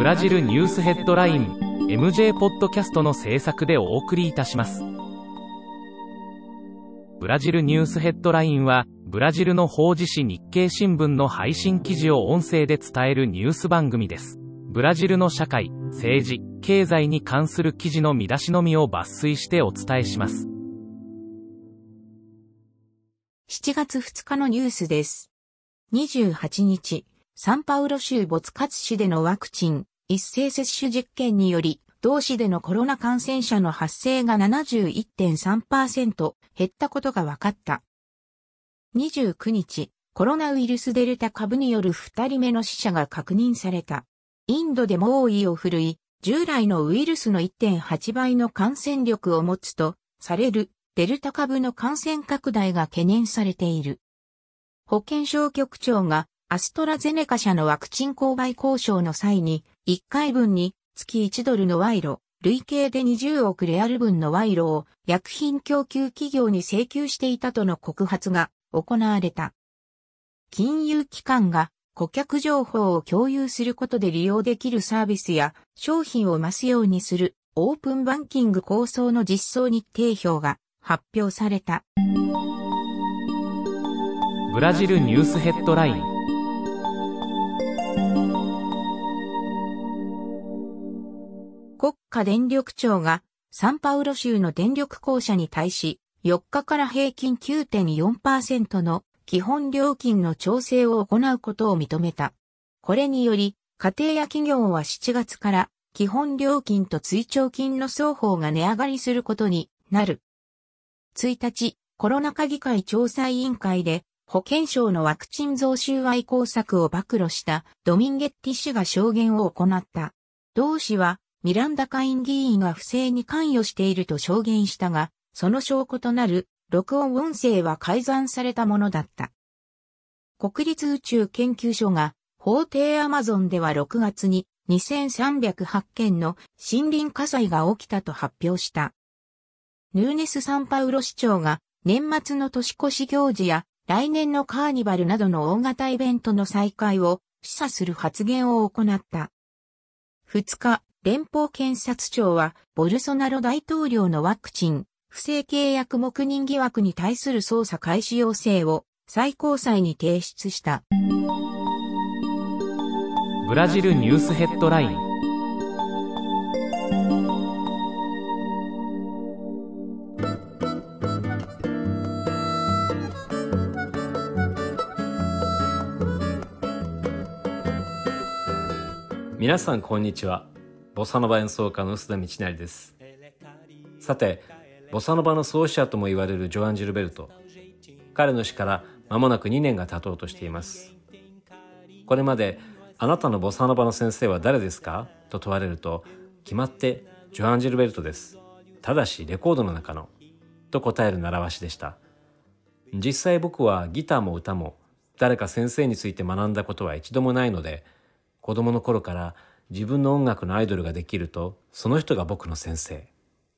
ブラジルニュースヘッドライン MJ ポッドキャストの制作でお送りいたします。ブラジルニュースヘッドラインは、ブラジルの法事紙日経新聞の配信記事を音声で伝えるニュース番組です。ブラジルの社会、政治、経済に関する記事の見出しのみを抜粋してお伝えします。7月2日のニュースです。28日、サンパウロ州ボツカツ市でのワクチン一斉接種実験により、同市でのコロナ感染者の発生が71.3%減ったことが分かった。29日、コロナウイルスデルタ株による2人目の死者が確認された。インドで猛威を振るい、従来のウイルスの1.8倍の感染力を持つとされるデルタ株の感染拡大が懸念されている。保健省局長がアストラゼネカ社のワクチン購買交渉の際に1回分に月1ドルの賄賂、累計で20億レアル分の賄賂を薬品供給企業に請求していたとの告発が行われた。金融機関が顧客情報を共有することで利用できるサービスや商品を増すようにするオープンバンキング構想の実装日程表が発表された。ブラジルニュースヘッドライン国家電力庁がサンパウロ州の電力公社に対し4日から平均9.4%の基本料金の調整を行うことを認めた。これにより、家庭や企業は7月から基本料金と追徴金の双方が値上がりすることになる。1日、コロナ禍議会調査委員会で保健省のワクチン増収愛工作を暴露したドミンゲッティ氏が証言を行った。同氏はミランダ会員議員が不正に関与していると証言したが、その証拠となる録音音声は改ざんされたものだった。国立宇宙研究所が法廷アマゾンでは6月に2308件の森林火災が起きたと発表した。ヌーネス・サンパウロ市長が年末の年越し行事や来年のカーニバルなどの大型イベントの再開を示唆する発言を行った。2日、連邦検察庁はボルソナロ大統領のワクチン不正契約黙認疑惑に対する捜査開始要請を最高裁に提出した。ブラジルニュースヘッドライン皆さんこんにちはボサノバ演奏家の臼田道成です。さてボサノバの創始者とも言われるジョアン・ジルベルト彼の死から間もなく2年が経とうとしています。これまであなたのボサノバの先生は誰ですか？と問われると決まってジョアン・ジルベルトです。ただしレコードの中のと答える習わしでした。実際僕はギターも歌も誰か先生について学んだことは一度もないので子供の頃から自分の音楽のアイドルができるとその人が僕の先生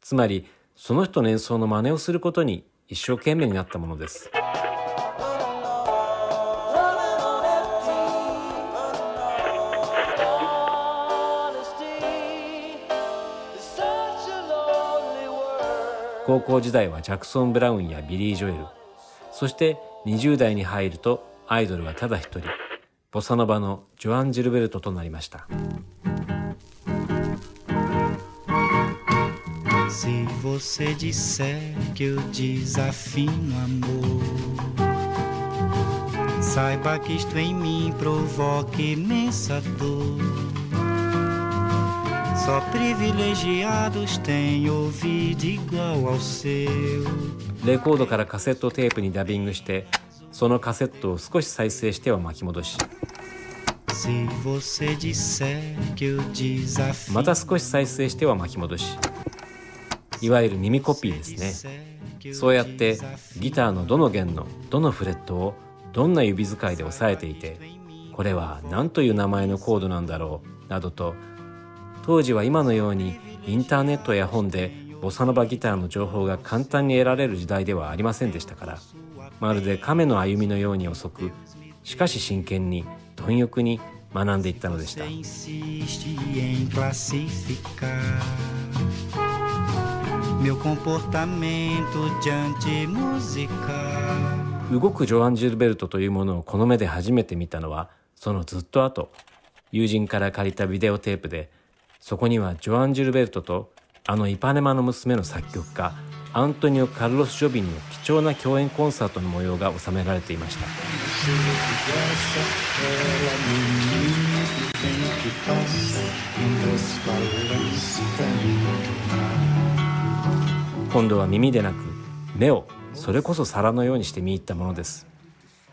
つまりその人の演奏の真似をすることに一生懸命になったものです。高校時代はジャクソン・ブラウンやビリー・ジョエルそして20代に入るとアイドルはただ一人ボサノバのジョアン・ジルベルトとなりました。Se você disser que eu desafino amor, saiba que isto em mim provoca imensa dor. Só privilegiados têm ouvido igual ao seu. レコードからカセットテープにダビングしてそのカセットを少し再生しては巻き戻しまた少し再生しては巻き戻しいわゆる耳コピーですね。そうやってギターのどの弦のどのフレットをどんな指使いで押さえていてこれは何という名前のコードなんだろうなどと当時は今のようにインターネットや本でボサノバギターの情報が簡単に得られる時代ではありませんでしたからまるで亀の歩みのように遅くしかし真剣に貪欲に学んでいったのでした。動くジョアン・ジルベルトというものをこの目で初めて見たのはそのずっと後友人から借りたビデオテープでそこにはジョアン・ジルベルトとあのイパネマの娘の作曲家アントニオ・カルロス・ジョビンの貴重な共演コンサートの模様が収められていました。今度は耳でなく目をそれこそ皿のようにして見入ったものです。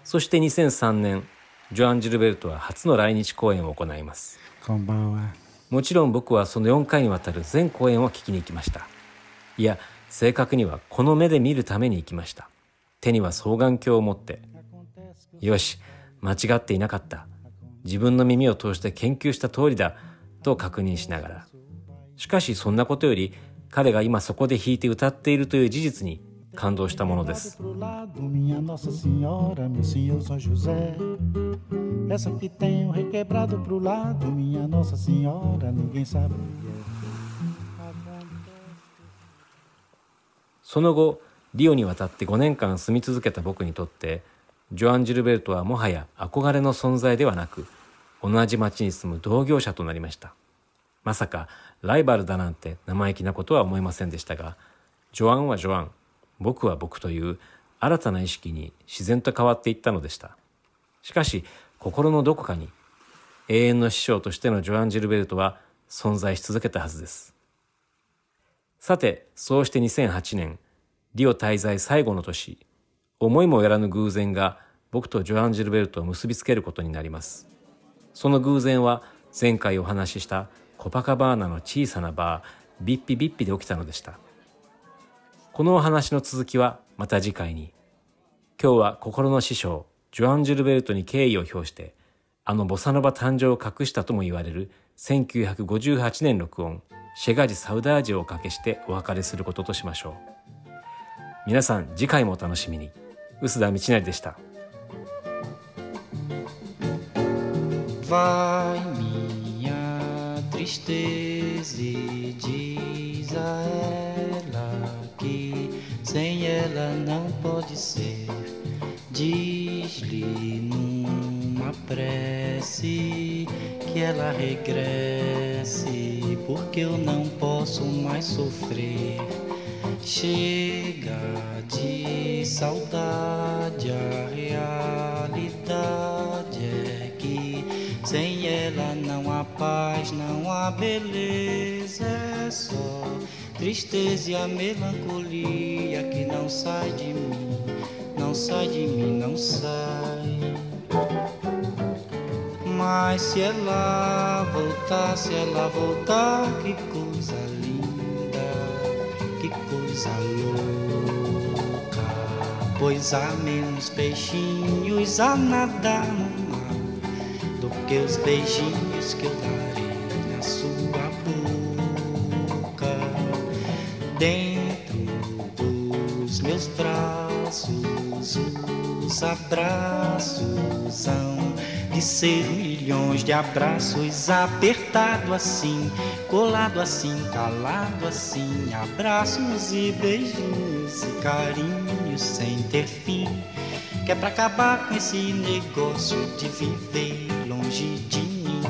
そして2003年ジョアン・ジルベルトは初の来日公演を行います。こんばんは。もちろん僕はその4回にわたる全公演を聞きに行きました。いや正確にはこの目で見るために行きました。手には双眼鏡を持って。よし間違っていなかった。自分の耳を通して研究した通りだ。と確認しながら。しかしそんなことより彼が今そこで弾いて歌っているという事実に感動したものです。その後、リオに渡って5年間住み続けた僕にとって、ジョアン・ジルベルトはもはや憧れの存在ではなく、同じ町に住む同業者となりました。まさかライバルだなんて生意気なことは思いませんでしたが、ジョアンはジョアン、僕は僕という新たな意識に自然と変わっていったのでした。しかし、心のどこかに永遠の師匠としてのジョアン・ジルベルトは存在し続けたはずです。さて、そうして2008年、リオ滞在最後の年、思いもやらぬ偶然が僕とジョアン・ジルベルトを結びつけることになります。その偶然は前回お話ししたコパカバーナの小さなバー、ビッピビッピで起きたのでした。このお話の続きはまた次回に。今日は心の師匠、ジョアン・ジュルベルトに敬意を表して、あのボサノバ誕生を隠したとも言われる1958年録音、シェガジ・サウダージをおかけしてお別れすることとしましょう。皆さん次回もお楽しみに。臼田道成でした。Tristeza e diz a ela que sem ela não pode ser. Diz-lhe numa prece que ela regresse, porque eu não posso mais sofrer. Chega de saudade, a realidade paz, não há beleza, é só tristeza e a melancolia que não sai de mim não sai de mim, não sai. Mas se ela voltar, se ela voltar, que coisa linda, que coisa louca. Pois há menos peixinhos a nadar no que os beijinhos que eu darei na sua boca. Dentro dos meus braços os abraços são de ser milhões de abraços apertado assim, colado assim, calado assim, abraços e beijos e carinhos sem ter fim Que é pra acabar com esse negócio de viver longe de mim.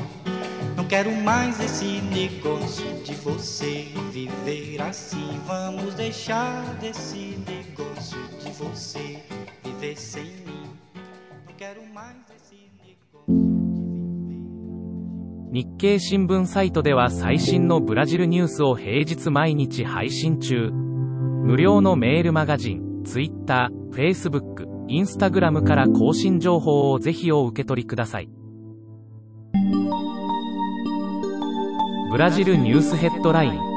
Não quero mais esse negócio de você viver assim. Vamos deixar desse negócio de você viver sem mim. Não quero mais esse negócio. 日経新聞サイトでは最新のブラジルニュースを平日毎日配信中。無料のメールマガジン、Twitter、Facebook、 インスタグラムから更新情報をぜひお受け取りください。ブラジルニュースヘッドライン